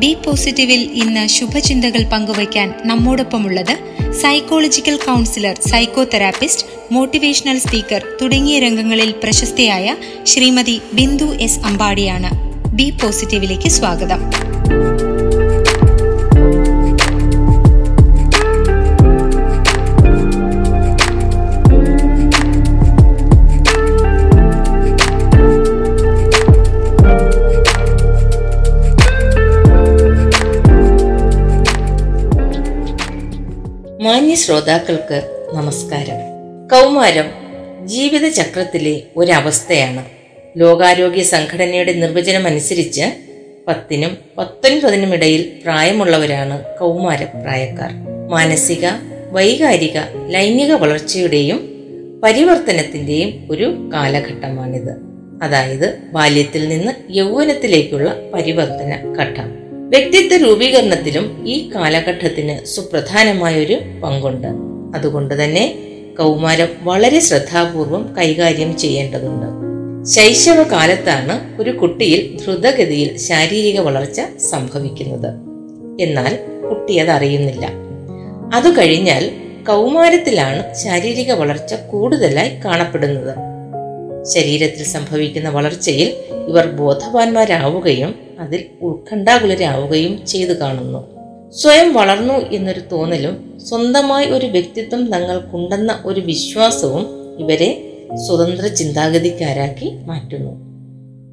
B പോസിറ്റീവിൽ ഇന്ന് ശുഭചിന്തകൾ പങ്കുവയ്ക്കാൻ നമ്മോടൊപ്പമുള്ളത് psychological counsellor psychotherapist motivational speaker തുടങ്ങിയ രംഗങ്ങളിൽ പ്രശസ്തയായ ശ്രീമതി ബിന്ദു എസ് അമ്പാടിയാണ് ബി പോസിറ്റീവിലേക്ക് സ്വാഗതം. മാന്യ ശ്രോതാക്കൾക്ക് നമസ്കാരം. കൗമാരം ജീവിതചക്രത്തിലെ ഒരവസ്ഥയാണ്. ലോകാരോഗ്യ സംഘടനയുടെ നിർവചനം അനുസരിച്ച് പത്തിനും പത്തൊൻപതിനും ഇടയിൽ പ്രായമുള്ളവരാണ് കൗമാര പ്രായക്കാർ. മാനസിക വൈകാരിക ലൈംഗിക വളർച്ചയുടെയും പരിവർത്തനത്തിന്റെയും ഒരു കാലഘട്ടമാണിത്. അതായത് ബാല്യത്തിൽ നിന്ന് യൗവനത്തിലേക്കുള്ള പരിവർത്തന ഘട്ടം. വ്യക്തിത്വ രൂപീകരണത്തിലും ഈ കാലഘട്ടത്തിന് സുപ്രധാനമായ ഒരു പങ്കുണ്ട്. അതുകൊണ്ട് തന്നെ കൗമാരം വളരെ ശ്രദ്ധാപൂർവം കൈകാര്യം ചെയ്യേണ്ടതുണ്ട്. ശൈശവ കാലത്താണ് ഒരു കുട്ടിയിൽ ദ്രുതഗതിയിൽ ശാരീരിക വളർച്ച സംഭവിക്കുന്നത്. എന്നാൽ കുട്ടി അതറിയുന്നില്ല അത് കഴിഞ്ഞാൽ കൗമാരത്തിലാണ് ശാരീരിക വളർച്ച കൂടുതലായി കാണപ്പെടുന്നത്. ശരീരത്തിൽ സംഭവിക്കുന്ന വളർച്ചയിൽ ഇവർ ബോധവാന്മാരാവുകയും അതിൽ ഉത്കണ്ഠാകുലരാവുകയും ചെയ്തു കാണുന്നു. സ്വയം വളർന്നു എന്നൊരു തോന്നലും സ്വന്തമായി ഒരു വ്യക്തിത്വം തങ്ങൾക്കുണ്ടെന്ന ഒരു വിശ്വാസവും ഇവരെ സ്വതന്ത്ര ചിന്താഗതിക്കാരാക്കി മാറ്റുന്നു.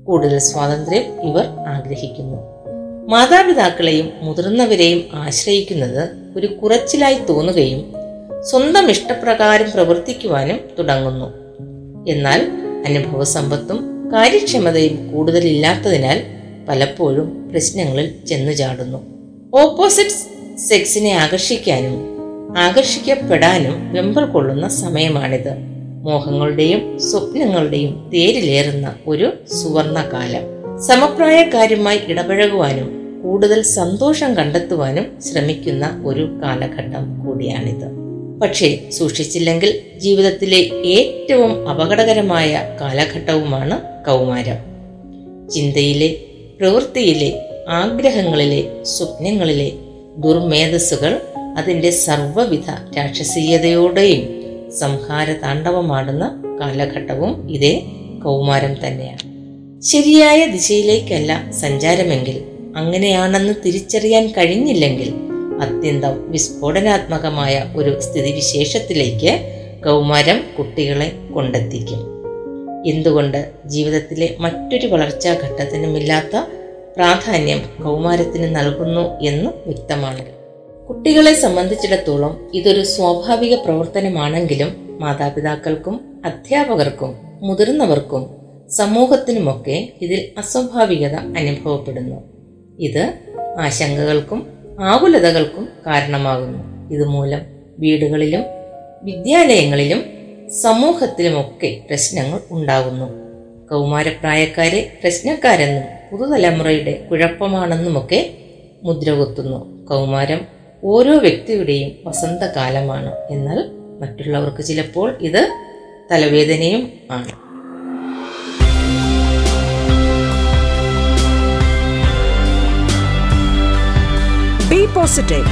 കൂടുതൽ സ്വാതന്ത്ര്യം ഇവർ ആഗ്രഹിക്കുന്നു. മാതാപിതാക്കളെയും മുതിർന്നവരെയും ആശ്രയിക്കുന്നത് ഒരു കുറച്ചിലായി തോന്നുകയും സ്വന്തം ഇഷ്ടപ്രകാരം പ്രവർത്തിക്കുവാനും തുടങ്ങുന്നു. എന്നാൽ അനുഭവ സമ്പത്തും കാര്യക്ഷമതയും കൂടുതലില്ലാത്തതിനാൽ പലപ്പോഴും പ്രശ്നങ്ങളിൽ ചെന്നു ചാടുന്നു. ഓപ്പോസിറ്റ് സെക്സിനെ ആകർഷിക്കാനും ആകർഷിക്കപ്പെടാനും വെമ്പൽ കൊള്ളുന്ന സമയമാണിത്. മോഹങ്ങളുടെയും സ്വപ്നങ്ങളുടെയും തേരിലേറുന്ന ഒരു സുവർണകാലം. സമപ്രായക്കാരുമായി ഇടപഴകുവാനും കൂടുതൽ സന്തോഷം കണ്ടെത്തുവാനും ശ്രമിക്കുന്ന ഒരു കാലഘട്ടം കൂടിയാണിത്. പക്ഷേ സൂക്ഷിച്ചില്ലെങ്കിൽ ജീവിതത്തിലെ ഏറ്റവും അപകടകരമായ കാലഘട്ടവുമാണ് കൗമാരം. ചിന്തയിലെ പ്രവൃത്തിയിലെ ആഗ്രഹങ്ങളിലെ സ്വപ്നങ്ങളിലെ ദുർമേധസ്സുകൾ അതിന്റെ സർവവിധ രാക്ഷസീയതയോടെയും സംഹാര താണ്ഡവമാടുന്ന കാലഘട്ടവും ഇതേ കൗമാരം തന്നെയാണ്. ശരിയായ ദിശയിലേക്കല്ല സഞ്ചാരമെങ്കിൽ അങ്ങനെയാണെന്ന് തിരിച്ചറിയാൻ കഴിഞ്ഞില്ലെങ്കിൽ അത്യന്തം വിസ്ഫോടനാത്മകമായ ഒരു സ്ഥിതിവിശേഷത്തിലേക്ക് കൗമാരം കുട്ടികളെ കൊണ്ടെത്തിക്കും. എന്തുകൊണ്ട് ജീവിതത്തിലെ മറ്റൊരു വളർച്ചാ ഘട്ടത്തിനുമില്ലാത്ത പ്രാധാന്യം കൗമാരത്തിന് നൽകുന്നു എന്ന് വ്യക്തമാണ്. കുട്ടികളെ സംബന്ധിച്ചിടത്തോളം ഇതൊരു സ്വാഭാവിക പ്രവർത്തനമാണെങ്കിലും മാതാപിതാക്കൾക്കും അധ്യാപകർക്കും മുതിർന്നവർക്കും സമൂഹത്തിനുമൊക്കെ ഇതിൽ അസ്വാഭാവികത അനുഭവപ്പെടുന്നു. ഇത് ആശങ്കകൾക്കും ആകുലതകൾക്കും കാരണമാകുന്നു. ഇതുമൂലം വീടുകളിലും വിദ്യാലയങ്ങളിലും സമൂഹത്തിലുമൊക്കെ പ്രശ്നങ്ങൾ ഉണ്ടാകുന്നു. കൗമാരപ്രായക്കാരെ പ്രശ്നക്കാരെന്നും പുതുതലമുറയുടെ കുഴപ്പമാണെന്നുമൊക്കെ മുദ്രകുത്തുന്നു. കൗമാരം ഓരോ വ്യക്തിയുടെയും വസന്തകാലമാണ്. എന്നാൽ മറ്റുള്ളവർക്ക് ചിലപ്പോൾ ഇത് തലവേദനയും ആണ്. പോസിറ്റീവ്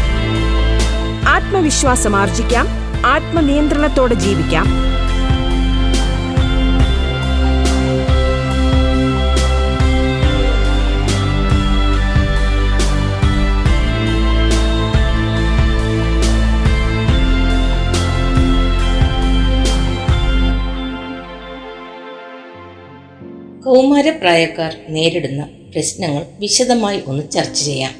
ആത്മവിശ്വാസം ആർജിക്കാം ആത്മനിയന്ത്രണത്തോടെ ജീവിക്കാം. കൗമാരപ്രായക്കാർ നേരിടുന്ന പ്രശ്നങ്ങൾ വിശദമായി ഒന്ന് ചർച്ച ചെയ്യാം.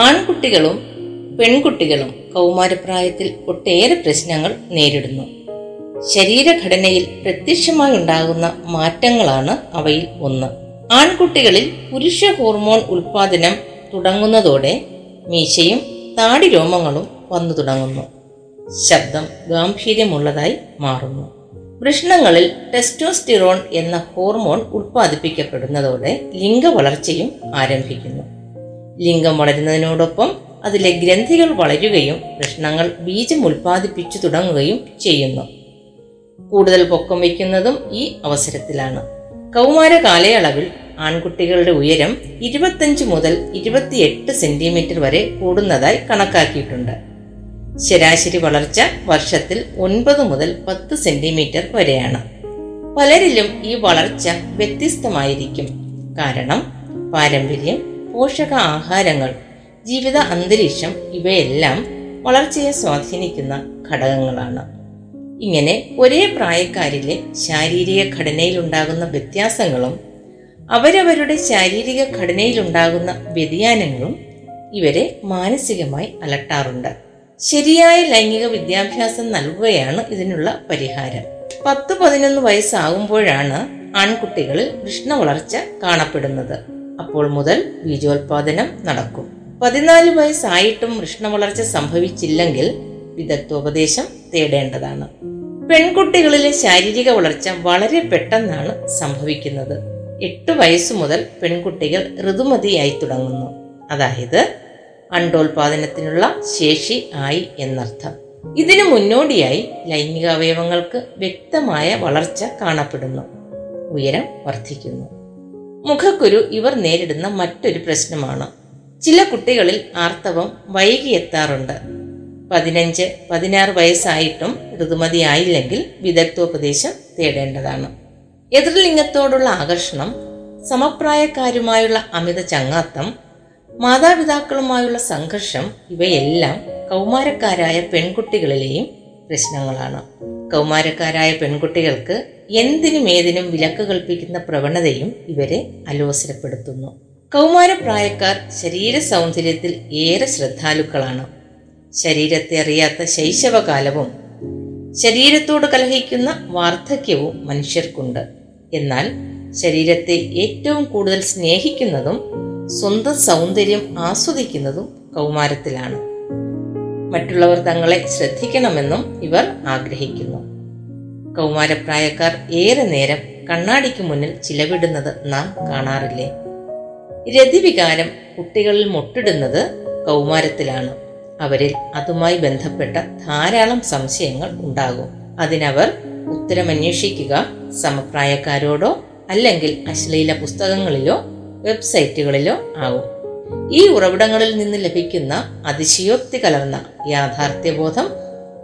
ആൺകുട്ടികളും പെൺകുട്ടികളും കൗമാരപ്രായത്തിൽ ഒട്ടേറെ പ്രശ്നങ്ങൾ നേരിടുന്നു. ശരീരഘടനയിൽ പ്രത്യക്ഷമായി ഉണ്ടാകുന്ന മാറ്റങ്ങളാണ് അവയിൽ ഒന്ന്. ആൺകുട്ടികളിൽ പുരുഷ ഹോർമോൺ ഉൽപാദനം തുടങ്ങുന്നതോടെ മീശയും താടി രോമങ്ങളും വന്നു തുടങ്ങുന്നു. ശബ്ദം ഗാംഭീര്യമുള്ളതായി മാറുന്നു. വൃഷ്ണങ്ങളിൽ ടെസ്റ്റോസ്റ്റിറോൺ എന്ന ഹോർമോൺ ഉൽപ്പാദിപ്പിക്കപ്പെടുന്നതോടെ ലിംഗവളർച്ചയും ആരംഭിക്കുന്നു. ലിംഗം വളരുന്നതിനോടൊപ്പം അതിലെ ഗ്രന്ഥികൾ വളരുകയും കൃഷ്ണങ്ങൾ ബീജം ഉൽപ്പാദിപ്പിച്ചു തുടങ്ങുകയും ചെയ്യുന്നു. കൂടുതൽ പൊക്കം വയ്ക്കുന്നതും ഈ അവസരത്തിലാണ്. കൗമാര കാലയളവിൽ ആൺകുട്ടികളുടെ ഉയരം ഇരുപത്തഞ്ച് മുതൽ ഇരുപത്തിയെട്ട് സെന്റിമീറ്റർ വരെ കൂടുന്നതായി കണക്കാക്കിയിട്ടുണ്ട്. ശരാശരി വളർച്ച വർഷത്തിൽ ഒൻപത് മുതൽ പത്ത് സെന്റിമീറ്റർ വരെയാണ്. പലരിലും ഈ വളർച്ച വ്യത്യസ്തമായിരിക്കും. കാരണം പാരമ്പര്യം പോഷക ആഹാരങ്ങൾ ജീവിത അന്തരീക്ഷം ഇവയെല്ലാം വളർച്ചയെ സ്വാധീനിക്കുന്ന ഘടകങ്ങളാണ്. ഇങ്ങനെ ഒരേ പ്രായക്കാരിലെ ശാരീരിക ഘടനയിലുണ്ടാകുന്ന വ്യത്യാസങ്ങളും അവരവരുടെ ശാരീരിക ഘടനയിലുണ്ടാകുന്ന വ്യതിയാനങ്ങളും ഇവരെ മാനസികമായി അലട്ടാറുണ്ട്. ശരിയായ ലൈംഗിക വിദ്യാഭ്യാസം നൽകുകയാണ് ഇതിനുള്ള പരിഹാരം. പത്ത് പതിനൊന്ന് വയസ്സാകുമ്പോഴാണ് ആൺകുട്ടികളിൽ കൃഷ്ണ വളർച്ച കാണപ്പെടുന്നത്. അപ്പോൾ മുതൽ ബീജോത്പാദനം നടക്കും. പതിനാല് വയസ്സായിട്ടും കൃഷ്ണ വളർച്ച സംഭവിച്ചില്ലെങ്കിൽ വിദഗ്ധോപദേശം തേടേണ്ടതാണ്. പെൺകുട്ടികളിലെ ശാരീരിക വളർച്ച വളരെ പെട്ടെന്നാണ് സംഭവിക്കുന്നത്. എട്ട് വയസ്സു മുതൽ പെൺകുട്ടികൾ ഋതുമതിയായി തുടങ്ങുന്നു. അതായത് അണ്ടോൽപാദനത്തിനുള്ള ശേഷി ആയി എന്നർത്ഥം. ഇതിനു മുന്നോടിയായി ലൈംഗിക അവയവങ്ങൾക്ക് വ്യക്തമായ വളർച്ച കാണപ്പെടുന്നു. ഉയരം വർദ്ധിക്കുന്നു. മുഖക്കുരു ഇവർ നേരിടുന്ന മറ്റൊരു പ്രശ്നമാണ്. ചില കുട്ടികളിൽ ആർത്തവം വൈകിയെത്താറുണ്ട്. പതിനഞ്ച് പതിനാറ് വയസ്സായിട്ടും ഋതുമതിയായില്ലെങ്കിൽ വിദഗ്ധോപദേശം തേടേണ്ടതാണ്. എതിർലിംഗത്തോടുള്ള ആകർഷണം സമപ്രായക്കാരുമായുള്ള അമിത ചങ്ങാത്തം മാതാപിതാക്കളുമായുള്ള സംഘർഷം ഇവയെല്ലാം കൗമാരക്കാരായ പെൺകുട്ടികളിലെയും പ്രശ്നങ്ങളാണ്. കൗമാരക്കാരായ പെൺകുട്ടികൾക്ക് എന്തിനും ഏതിനും വിലക്ക് കൽപ്പിക്കുന്ന പ്രവണതയും ഇവരെ അലോസരപ്പെടുത്തുന്നു. കൗമാരപ്രായക്കാർ ശരീര സൗന്ദര്യത്തിൽ ഏറെ ശ്രദ്ധാലുക്കളാണ്. ശരീരത്തെ അറിയാത്ത ശൈശവകാലവും ശരീരത്തോട് കലഹിക്കുന്ന വാർദ്ധക്യവും മനുഷ്യർക്കുണ്ട്. എന്നാൽ ശരീരത്തെ ഏറ്റവും കൂടുതൽ സ്നേഹിക്കുന്നതും സ്വന്തം സൗന്ദര്യം ആസ്വദിക്കുന്നതും കൗമാരത്തിലാണ്. മറ്റുള്ളവർ തങ്ങളെ ശ്രദ്ധിക്കണമെന്നും ഇവർ ആഗ്രഹിക്കുന്നു. കൗമാരപ്രായക്കാർ ഏറെ നേരം കണ്ണാടിക്ക് മുന്നിൽ ചിലവിടുന്നത് നാം കാണാറില്ലേ? രതിവികാരം കുട്ടികളിൽ മുട്ടിടുന്നത് കൗമാരത്തിലാണ്. അവരിൽ അതുമായി ബന്ധപ്പെട്ട ധാരാളം സംശയങ്ങൾ ഉണ്ടാകും. അതിനവർ ഉത്തരമന്വേഷിക്കുക സമപ്രായക്കാരോടോ അല്ലെങ്കിൽ അശ്ലീല പുസ്തകങ്ങളിലോ വെബ്സൈറ്റുകളിലോ ആവും. ഈ ഉറവിടങ്ങളിൽ നിന്ന് ലഭിക്കുന്ന അതിശയോക്തി കലർന്ന യാഥാർത്ഥ്യബോധം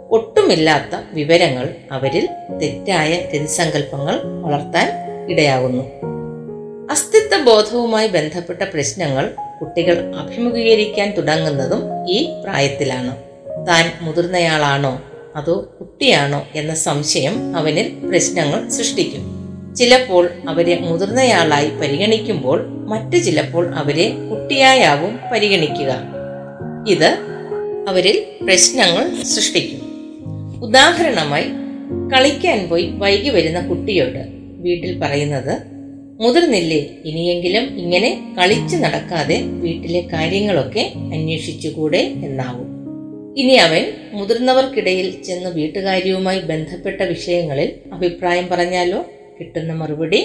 ഒട്ടുമില്ലാത്ത വിവരങ്ങൾ അവരിൽ തെറ്റായ രതിസങ്കല്പങ്ങൾ വളർത്താൻ ഇടയാകുന്നു. അസ്തിത്വ ബോധവുമായി ബന്ധപ്പെട്ട പ്രശ്നങ്ങൾ കുട്ടികൾ അഭിമുഖീകരിക്കാൻ തുടങ്ങുന്നതും ഈ പ്രായത്തിലാണ്. താൻ മുതിർന്നയാളാണോ? അതോ കുട്ടിയാണോ? എന്ന സംശയം അവനിൽ പ്രശ്നങ്ങൾ സൃഷ്ടിക്കും. ചിലപ്പോൾ അവരെ മുതിർന്നയാളായി പരിഗണിക്കുമ്പോൾ മറ്റു ചിലപ്പോൾ അവരെ കുട്ടിയായാവും പരിഗണിക്കുക. ഇത് അവരിൽ പ്രശ്നങ്ങൾ സൃഷ്ടിക്കും. ഉദാഹരണമായി കളിക്കാൻ പോയി വൈകി വരുന്ന കുട്ടിയോട് വീട്ടിൽ പറയുന്നത് മുതിർന്നില്ലേ? ഇനിയെങ്കിലും ഇങ്ങനെ കളിച്ചു നടക്കാതെ വീട്ടിലെ കാര്യങ്ങളൊക്കെ അന്വേഷിച്ചുകൂടെ എന്നാവും. ഇനി അവൻ മുതിർന്നവർക്കിടയിൽ ചെന്ന് വീട്ടുകാര്യവുമായി ബന്ധപ്പെട്ട വിഷയങ്ങളിൽ അഭിപ്രായം പറഞ്ഞാലോ? കിട്ടുന്ന മറുപടി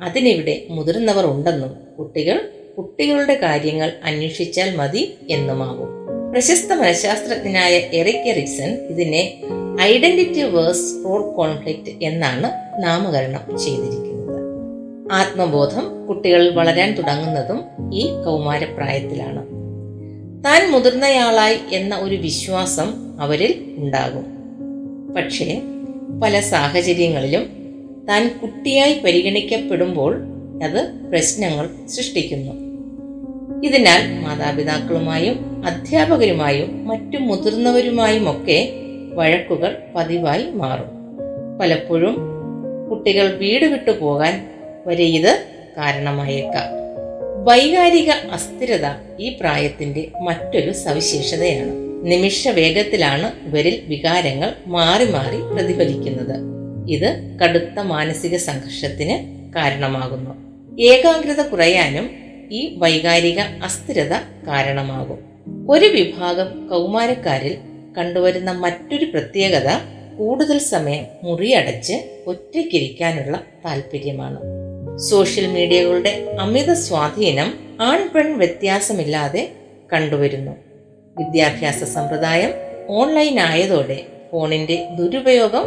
അതിനിവിടെ മുതിർന്നവർ ഉണ്ടെന്നും കുട്ടികൾ കുട്ടികളുടെ കാര്യങ്ങൾ അന്വേഷിച്ചാൽ മതി എന്നുമാവും. പ്രശസ്ത മനഃശാസ്ത്രജ്ഞനായ എറിക് എറിക്സൺ ഇതിനെ ഐഡന്റിറ്റി വേഴ്സ് റോൾ കോൺഫ്ലിക്റ്റ് എന്നാണ് നാമകരണം ചെയ്തിരിക്കുന്നത്. ആത്മബോധം കുട്ടികൾ വളരാൻ തുടങ്ങുന്നതും ഈ കൗമാരപ്രായത്തിലാണ്. താൻ മുതിർന്നയാളായി എന്ന ഒരു വിശ്വാസം അവരിൽ ഉണ്ടാകും. പക്ഷേ പല സാഹചര്യങ്ങളിലും താൻ കുട്ടിയായി പരിഗണിക്കപ്പെടുമ്പോൾ അത് പ്രശ്നങ്ങൾ സൃഷ്ടിക്കുന്നു. ഇതിനാൽ മാതാപിതാക്കളുമായും അധ്യാപകരുമായും മറ്റു മുതിർന്നവരുമായുമൊക്കെ വഴക്കുകൾ പതിവായി മാറും. പലപ്പോഴും കുട്ടികൾ വീട് വിട്ടു പോകാൻ വരെ ഇത് കാരണമായേക്കാം. വൈകാരിക അസ്ഥിരത ഈ പ്രായത്തിന്റെ മറ്റൊരു സവിശേഷതയാണ്. നിമിഷ വേഗത്തിലാണ് ഇവരിൽ വികാരങ്ങൾ മാറി മാറി പ്രതിഫലിക്കുന്നത്. ഇത് കടുത്ത മാനസിക സംഘർഷത്തിന് കാരണമാകുന്നു. ഏകാഗ്രത കുറയാനും ഈ വൈകാരിക അസ്ഥിരത കാരണമാകും. ഒരു വിഭാഗം കൗമാരക്കാരിൽ കണ്ടുവരുന്ന മറ്റൊരു പ്രത്യേകത കൂടുതൽ സമയം മുറിയടച്ച് ഒറ്റയ്ക്കിരിക്കാനുള്ള താല്പര്യമാണ് സോഷ്യൽ മീഡിയകളുടെ അമിത സ്വാധീനം ആൺ പെൺ വ്യത്യാസമില്ലാതെ കണ്ടുവരുന്നു. വിദ്യാഭ്യാസ സമ്പ്രദായം ഓൺലൈൻ ആയതോടെ ഫോണിന്റെ ദുരുപയോഗം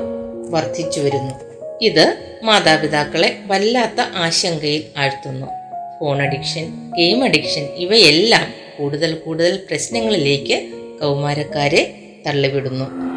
വർദ്ധിച്ചു വരുന്നു. ഇത് മാതാപിതാക്കളെ വല്ലാത്ത ആശങ്കയിൽ ആഴ്ത്തുന്നു. ഫോൺ അഡിക്ഷൻ ഗെയിം അഡിക്ഷൻ ഇവയെല്ലാം കൂടുതൽ കൂടുതൽ പ്രശ്നങ്ങളിലേക്ക് കൗമാരക്കാരെ തള്ളിവിടുന്നു.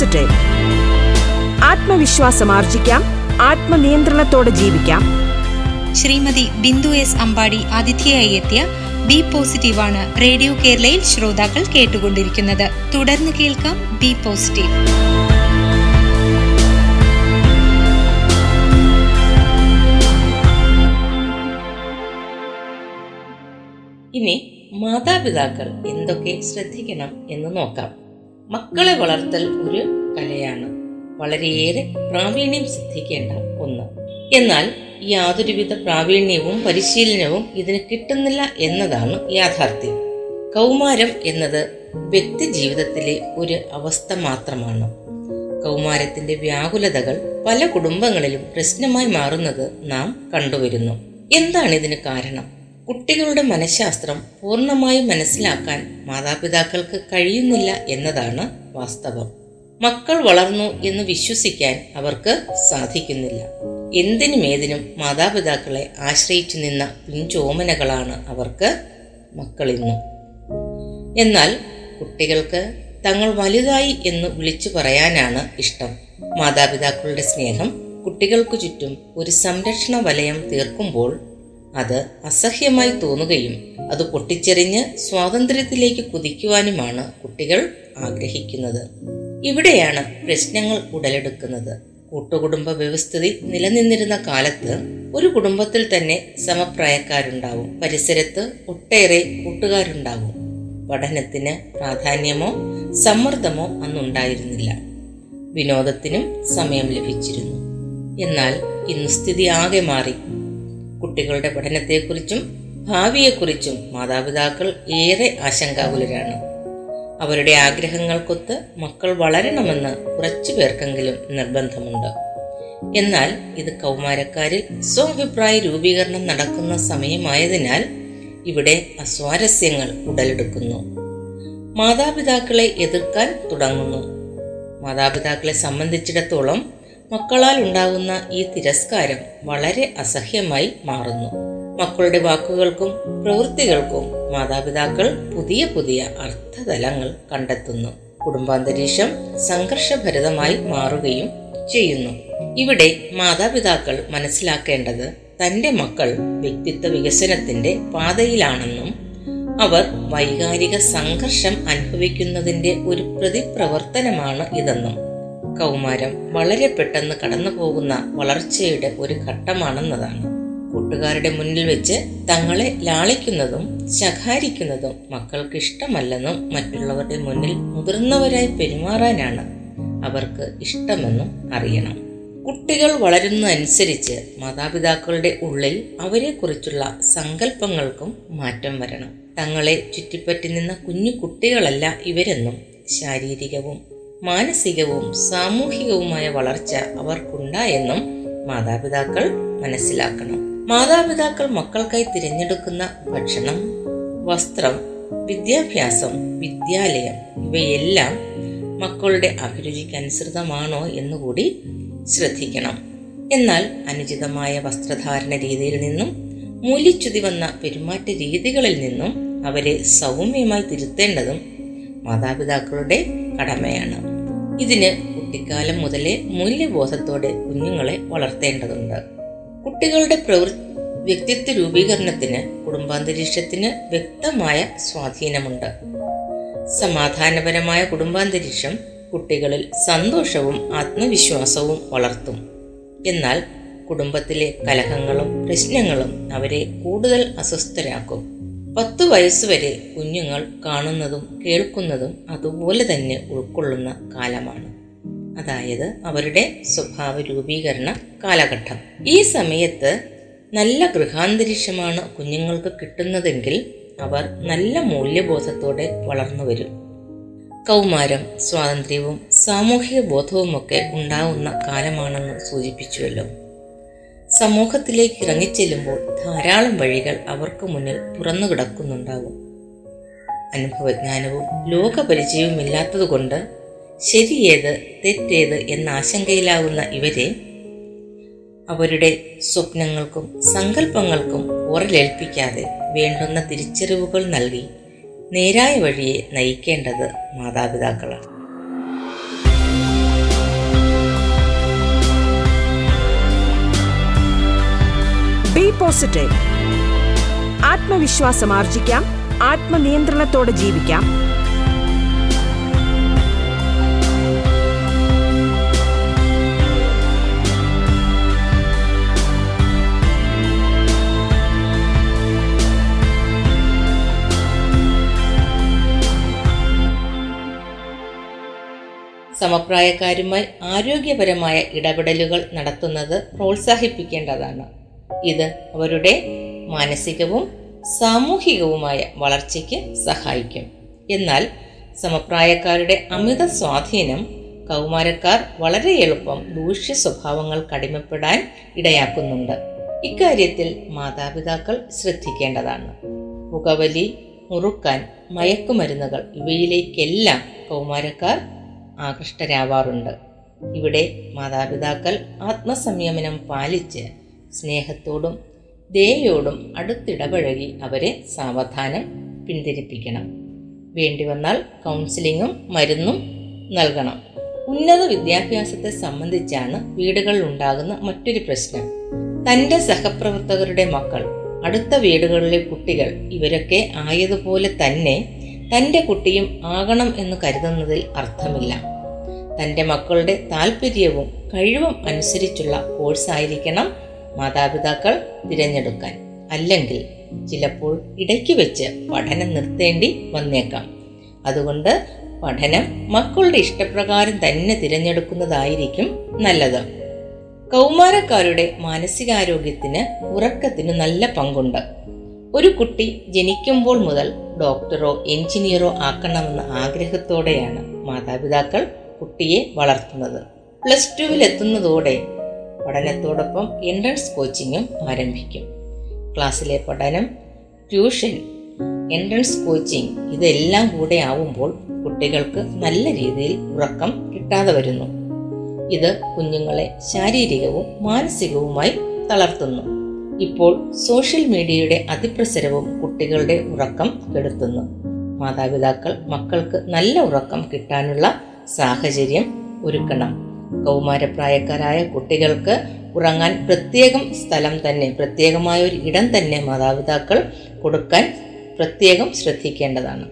പോസിറ്റീവ് ആത്മവിശ്വാസം ആർജിക്കാം ആത്മനിയന്ത്രണത്തോടെ ജീവിക്കാം. ശ്രീമതി ബിന്ദു എസ് അമ്പാടി അതിഥിയായി എത്തിയ ബി പോസിറ്റീവാണ് റേഡിയോ കേരളയിൽ ശ്രോതാക്കൾ കേട്ടുകൊണ്ടിരിക്കുന്നത്. തുടർന്ന് കേൾക്കാം ബി പോസിറ്റീവ്. ഇനി മാതാപിതാക്കൾ എന്തൊക്കെ ശ്രദ്ധിക്കണം എന്ന് നോക്കാം. മക്കളെ വളർത്തൽ ഒരു കലയാണ്. വളരെയേറെ പ്രാവീണ്യം സിദ്ധിക്കേണ്ട ഒന്ന്. എന്നാൽ യാതൊരുവിധ പ്രാവീണ്യവും പരിശീലനവും ഇതിന് കിട്ടുന്നില്ല എന്നതാണ് യാഥാർത്ഥ്യം. കൗമാരം എന്നത് വ്യക്തി ജീവിതത്തിലെ ഒരു അവസ്ഥ മാത്രമാണ്. കൗമാരത്തിന്റെ വ്യാകുലതകൾ പല കുടുംബങ്ങളിലും പ്രശ്നമായി മാറുന്നത് നാം കണ്ടുവരുന്നു. എന്താണ് ഇതിന് കാരണം? കുട്ടികളുടെ മനഃശാസ്ത്രം പൂർണമായും മനസ്സിലാക്കാൻ മാതാപിതാക്കൾക്ക് കഴിയുന്നില്ല എന്നതാണ് വാസ്തവം. മക്കൾ വളർന്നു എന്ന് വിശ്വസിക്കാൻ അവർക്ക് സാധിക്കുന്നില്ല. എന്തിനും ഏതിനും മാതാപിതാക്കളെ ആശ്രയിച്ചു നിന്ന പിഞ്ചോമനകളാണ് അവർക്ക് മക്കളിന്നും. എന്നാൽ കുട്ടികൾക്ക് തങ്ങൾ വലുതായി എന്ന് വിളിച്ചു പറയാനാണ് ഇഷ്ടം. മാതാപിതാക്കളുടെ സ്നേഹം കുട്ടികൾക്കു ചുറ്റും ഒരു സംരക്ഷണ വലയം തീർക്കുമ്പോൾ അത് അസഹ്യമായി തോന്നുകയും അത് പൊട്ടിച്ചെറിഞ്ഞ് സ്വാതന്ത്ര്യത്തിലേക്ക് കുതിക്കുവാനുമാണ് കുട്ടികൾ ആഗ്രഹിക്കുന്നത്. ഇവിടെയാണ് പ്രശ്നങ്ങൾ ഉടലെടുക്കുന്നത്. കൂട്ടുകുടുംബ വ്യവസ്ഥിതി നിലനിന്നിരുന്ന കാലത്ത് ഒരു കുടുംബത്തിൽ തന്നെ സമപ്രായക്കാരുണ്ടാവും. പരിസരത്ത് ഒട്ടേറെ കൂട്ടുകാരുണ്ടാവും. പഠനത്തിന് പ്രാധാന്യമോ സമ്മർദ്ദമോ അന്നുണ്ടായിരുന്നില്ല. വിനോദത്തിനും സമയം ലഭിച്ചിരുന്നു. എന്നാൽ ഇന്ന് സ്ഥിതി ആകെ മാറി. കുട്ടികളുടെ പഠനത്തെക്കുറിച്ചും ഭാവിയെക്കുറിച്ചും മാതാപിതാക്കൾ ഏറെ ആശങ്കാകുലരാണ്. അവരുടെ ആഗ്രഹങ്ങൾക്കൊത്ത് മക്കൾ വളരണമെന്ന് കുറച്ചു പേർക്കെങ്കിലും നിർബന്ധമുണ്ട്. എന്നാൽ ഇത് കൗമാരക്കാരിൽ സ്വാഭിപ്രായ രൂപീകരണം നടക്കുന്ന സമയമായതിനാൽ ഇവിടെ അസ്വാരസ്യങ്ങൾ ഉടലെടുക്കുന്നു. മാതാപിതാക്കളെ എതിർക്കാൻ തുടങ്ങുന്നു. മാതാപിതാക്കളെ സംബന്ധിച്ചിടത്തോളം മക്കളാൽ ഉണ്ടാകുന്ന ഈ തിരസ്കാരം വളരെ അസഹ്യമായി മാറുന്നു. മക്കളുടെ വാക്കുകൾക്കും പ്രവൃത്തികൾക്കും മാതാപിതാക്കൾ പുതിയ പുതിയ അർത്ഥതലങ്ങൾ കണ്ടെത്തുന്നു. കുടുംബാന്തരീക്ഷം സംഘർഷഭരിതമായി മാറുകയും ചെയ്യുന്നു. ഇവിടെ മാതാപിതാക്കൾ മനസ്സിലാക്കേണ്ടത് തന്റെ മക്കൾ വ്യക്തിത്വ വികസനത്തിന്റെ പാതയിലാണെന്നും അവർ വൈകാരിക സംഘർഷം അനുഭവിക്കുന്നതിന്റെ ഒരു പ്രതിപ്രവർത്തനമാണ് ഇതെന്നും. കൗമാരം വളരെ പെട്ടെന്ന് കടന്നു പോകുന്ന വളർച്ചയുടെ ഒരു ഘട്ടമാണെന്നതാണ്. കൂട്ടുകാരുടെ മുന്നിൽ വെച്ച് തങ്ങളെ ലാളിക്കുന്നതും ശകാരിക്കുന്നതും മക്കൾക്ക് ഇഷ്ടമല്ലെന്നും മറ്റുള്ളവരുടെ മുന്നിൽ മുതിർന്നവരായി പെരുമാറാനാണ് അവർക്ക് ഇഷ്ടമെന്നും അറിയണം. കുട്ടികൾ വളരുന്നതനുസരിച്ച് മാതാപിതാക്കളുടെ ഉള്ളിൽ അവരെക്കുറിച്ചുള്ള സങ്കല്പങ്ങൾക്കും മാറ്റം വരണം. തങ്ങളെ ചുറ്റിപ്പറ്റി നിന്ന കുഞ്ഞു കുട്ടികളല്ല ഇവരെന്നും ശാരീരികവും മാനസികവും സാമൂഹികവുമായ വളർച്ച അവർക്കുണ്ടായെന്നും മാതാപിതാക്കൾ മനസ്സിലാക്കണം. മാതാപിതാക്കൾ മക്കൾക്കായി തിരഞ്ഞെടുക്കുന്ന ഭക്ഷണം വസ്ത്രം വിദ്യാഭ്യാസം വിദ്യാലയം ഇവയെല്ലാം മക്കളുടെ അഭിരുചിക്കനുസൃതമാണോ എന്നുകൂടി ശ്രദ്ധിക്കണം. എന്നാൽ അനുചിതമായ വസ്ത്രധാരണ രീതിയിൽ നിന്നും മൂല്യച്യുതി വന്ന പെരുമാറ്റ രീതികളിൽ നിന്നും അവരെ സൗമ്യമായി തിരുത്തേണ്ടതും മാതാപിതാക്കളുടെ കടമയാണ്. ഇതിന് കുട്ടിക്കാലം മുതലേ മൂല്യബോധത്തോടെ കുഞ്ഞുങ്ങളെ വളർത്തേണ്ടതുണ്ട്. കുട്ടികളുടെ പ്രവൃ വ്യക്തിത്വ രൂപീകരണത്തിന് കുടുംബാന്തരീക്ഷത്തിന് വ്യക്തമായ സ്വാധീനമുണ്ട്. സമാധാനപരമായ കുടുംബാന്തരീക്ഷം കുട്ടികളിൽ സന്തോഷവും ആത്മവിശ്വാസവും വളർത്തും. എന്നാൽ കുടുംബത്തിലെ കലഹങ്ങളും പ്രശ്നങ്ങളും അവരെ കൂടുതൽ അസ്വസ്ഥരാക്കും. പത്തു വയസ്സുവരെ കുഞ്ഞുങ്ങൾ കാണുന്നതും കേൾക്കുന്നതും അതുപോലെ തന്നെ ഉൾക്കൊള്ളുന്ന കാലമാണ്. അതായത് അവരുടെ സ്വഭാവ രൂപീകരണ കാലഘട്ടം. ഈ സമയത്ത് നല്ല ഗൃഹാന്തരീക്ഷമാണ് കുഞ്ഞുങ്ങൾക്ക് കിട്ടുന്നതെങ്കിൽ അവർ നല്ല മൂല്യബോധത്തോടെ വളർന്നു വരും. കൗമാരം സ്വാതന്ത്ര്യവും സാമൂഹിക ബോധവുമൊക്കെ ഉണ്ടാവുന്ന കാലമാണെന്ന് സൂചിപ്പിച്ചുവല്ലോ. സമൂഹത്തിലേക്ക് ഇറങ്ങിച്ചെല്ലുമ്പോൾ ധാരാളം വഴികൾ അവർക്ക് മുന്നിൽ തുറന്നു കിടക്കുന്നുണ്ടാവും അനുഭവജ്ഞാനവും ലോകപരിചയവും ഇല്ലാത്തതുകൊണ്ട് ശരിയേത് തെറ്റേത് എന്ന ആശങ്കയിലാവുന്ന ഇവരെ അവരുടെ സ്വപ്നങ്ങൾക്കും സങ്കല്പങ്ങൾക്കും ഉറലേൽപ്പിക്കാതെ വേണ്ടുന്ന തിരിച്ചറിവുകൾ നൽകി നേരായ വഴിയെ നയിക്കേണ്ടത് മാതാപിതാക്കളാണ്. ബി പോസിറ്റീവ് ആത്മവിശ്വാസം ആർജിക്കാം. ആത്മനിയന്ത്രണത്തോടെ ജീവിക്കാം. സമപ്രായക്കാരുമായി ആരോഗ്യപരമായ ഇടപെടലുകൾ നടത്തുന്നത് പ്രോത്സാഹിപ്പിക്കേണ്ടതാണ്. ഇത് അവരുടെ മാനസികവും സാമൂഹികവുമായ വളർച്ചയ്ക്ക് സഹായിക്കും. എന്നാൽ സമപ്രായക്കാരുടെ അമിത സ്വാധീനം കൗമാരക്കാർ വളരെ എളുപ്പം ദൂഷ്യ സ്വഭാവങ്ങൾ കടിമപ്പെടാൻ ഇടയാക്കുന്നുണ്ട്. ഇക്കാര്യത്തിൽ മാതാപിതാക്കൾ ശ്രദ്ധിക്കേണ്ടതാണ്. പുകവലി മുറുക്കാൻ മയക്കുമരുന്നുകൾ ഇവയിലേക്കെല്ലാം കൗമാരക്കാർ ആകൃഷ്ടരാവാറുണ്ട്. ഇവിടെ മാതാപിതാക്കൾ ആത്മസംയമനം പാലിച്ച് സ്നേഹത്തോടും ദയോടും അടുത്തിടപഴകി അവരെ സാവധാനം പിന്തിരിപ്പിക്കണം. വേണ്ടി വന്നാൽ കൗൺസിലിങ്ങും മരുന്നും നൽകണം. ഉന്നത വിദ്യാഭ്യാസത്തെ സംബന്ധിച്ചാണ് വീടുകളിൽ ഉണ്ടാകുന്ന മറ്റൊരു പ്രശ്നം. തന്റെ സഹപ്രവർത്തകരുടെ മക്കൾ അടുത്ത വീടുകളിലെ കുട്ടികൾ ഇവരൊക്കെ ആയതുപോലെ തന്നെ തന്റെ കുട്ടിയും ആകണം എന്ന് കരുതുന്നതിൽ അർത്ഥമില്ല. തന്റെ മക്കളുടെ താല്പര്യവും കഴിവും അനുസരിച്ചുള്ള കോഴ്സായിരിക്കണം മാതാപിതാക്കൾ തിരഞ്ഞെടുക്കാൻ അല്ലെങ്കിൽ ചിലപ്പോൾ ഇടയ്ക്ക് വെച്ച് പഠനം നിർത്തേണ്ടി വന്നേക്കാം. അതുകൊണ്ട് പഠനം മക്കളുടെ ഇഷ്ടപ്രകാരം തന്നെ തിരഞ്ഞെടുക്കുന്നതായിരിക്കും നല്ലത്. കൗമാരക്കാരുടെ മാനസികാരോഗ്യത്തിന് ഉറക്കത്തിന് നല്ല പങ്കുണ്ട്. ഒരു കുട്ടി ജനിക്കുമ്പോൾ മുതൽ ഡോക്ടറോ എഞ്ചിനീയറോ ആക്കണമെന്ന ആഗ്രഹത്തോടെയാണ് മാതാപിതാക്കൾ കുട്ടിയെ വളർത്തുന്നത്. പ്ലസ് ടുവിൽ എത്തുന്നതോടെ പഠനത്തോടൊപ്പം എൻട്രൻസ് കോച്ചിങ്ങും ആരംഭിക്കും. ക്ലാസ്സിലെ പഠനം ട്യൂഷൻ എൻട്രൻസ് കോച്ചിങ് ഇതെല്ലാം കൂടെ ആവുമ്പോൾ കുട്ടികൾക്ക് നല്ല രീതിയിൽ ഉറക്കം കിട്ടാതെ വരുന്നു. ഇത് കുഞ്ഞുങ്ങളെ ശാരീരികവും മാനസികവുമായി തളർത്തുന്നു. ഇപ്പോൾ സോഷ്യൽ മീഡിയയുടെ അതിപ്രസരവും കുട്ടികളുടെ ഉറക്കം കെടുത്തുന്നു. മാതാപിതാക്കൾ മക്കൾക്ക് നല്ല ഉറക്കം കിട്ടാനുള്ള സാഹചര്യം ഒരുക്കണം. കൗമാരപ്രായക്കാരായ കുട്ടികൾക്ക് ഉറങ്ങാൻ പ്രത്യേകം സ്ഥലം തന്നെ പ്രത്യേകമായ ഒരു ഇടം തന്നെ മാതാപിതാക്കൾ കൊടുക്കാൻ പ്രത്യേകം ശ്രദ്ധിക്കേണ്ടതാണ്.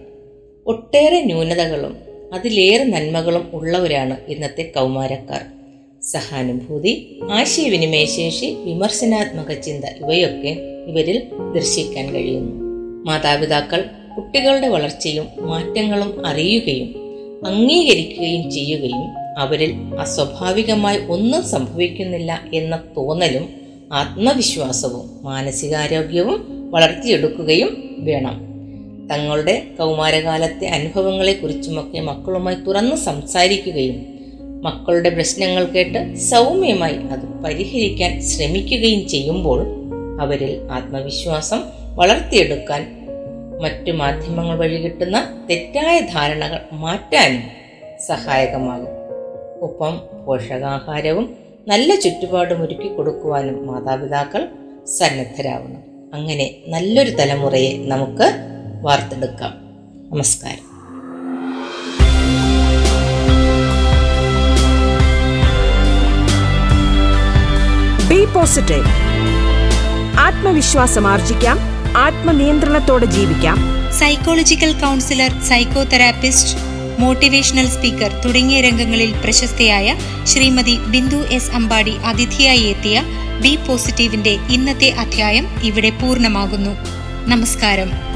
ഒട്ടേറെ ന്യൂനതകളും അതിലേറെ നന്മകളും ഉള്ളവരാണ് ഇന്നത്തെ കൗമാരക്കാർ. സഹാനുഭൂതി ആശയവിനിമയ ശേഷി വിമർശനാത്മക ചിന്ത ഇവയൊക്കെ ഇവരിൽ ദർശിക്കാൻ കഴിയുന്നു. മാതാപിതാക്കൾ കുട്ടികളുടെ വളർച്ചയും മാറ്റങ്ങളും അറിയുകയും അംഗീകരിക്കുകയും ചെയ്യുകയും അവരിൽ അസ്വാഭാവികമായി ഒന്നും സംഭവിക്കുന്നില്ല എന്ന തോന്നലും ആത്മവിശ്വാസവും മാനസികാരോഗ്യവും വളർത്തിയെടുക്കുകയും വേണം. തങ്ങളുടെ കൗമാരകാലത്തെ അനുഭവങ്ങളെക്കുറിച്ചുമൊക്കെ മക്കളുമായി തുറന്ന് സംസാരിക്കുകയും മക്കളുടെ പ്രശ്നങ്ങൾ കേട്ട് സൗമ്യമായി അത് പരിഹരിക്കാൻ ശ്രമിക്കുകയും ചെയ്യുമ്പോൾ അവരിൽ ആത്മവിശ്വാസം വളർത്തിയെടുക്കാൻ മറ്റു മാധ്യമങ്ങൾ വഴി കിട്ടുന്ന തെറ്റായ ധാരണകൾ മാറ്റാനും സഹായകമാകും. ഒപ്പം പോഷകാഹാരവും നല്ല ചുറ്റുപാടും ഒരുക്കി കൊടുക്കുവാനും മാതാപിതാക്കൾ സന്നദ്ധരാവണം. അങ്ങനെ നല്ലൊരു തലമുറയെ നമുക്ക് വാർത്തെടുക്കാം. നമസ്കാരം. ബി പോസിറ്റീവ് ആത്മവിശ്വാസം ആർജിക്കാം. ആത്മനിയന്ത്രണത്തോടെ ജീവിക്കാം. Psychological counsellor psycho therapist motivational speaker തുടങ്ങിയ രംഗങ്ങളിൽ പ്രശസ്തയായ ശ്രീമതി ബിന്ദു എസ് അമ്പാടി അതിഥിയായി എത്തിയ ബി പോസിറ്റീവിന്റെ ഇന്നത്തെ അധ്യായം ഇവിടെ പൂർണമാകുന്നു. നമസ്കാരം.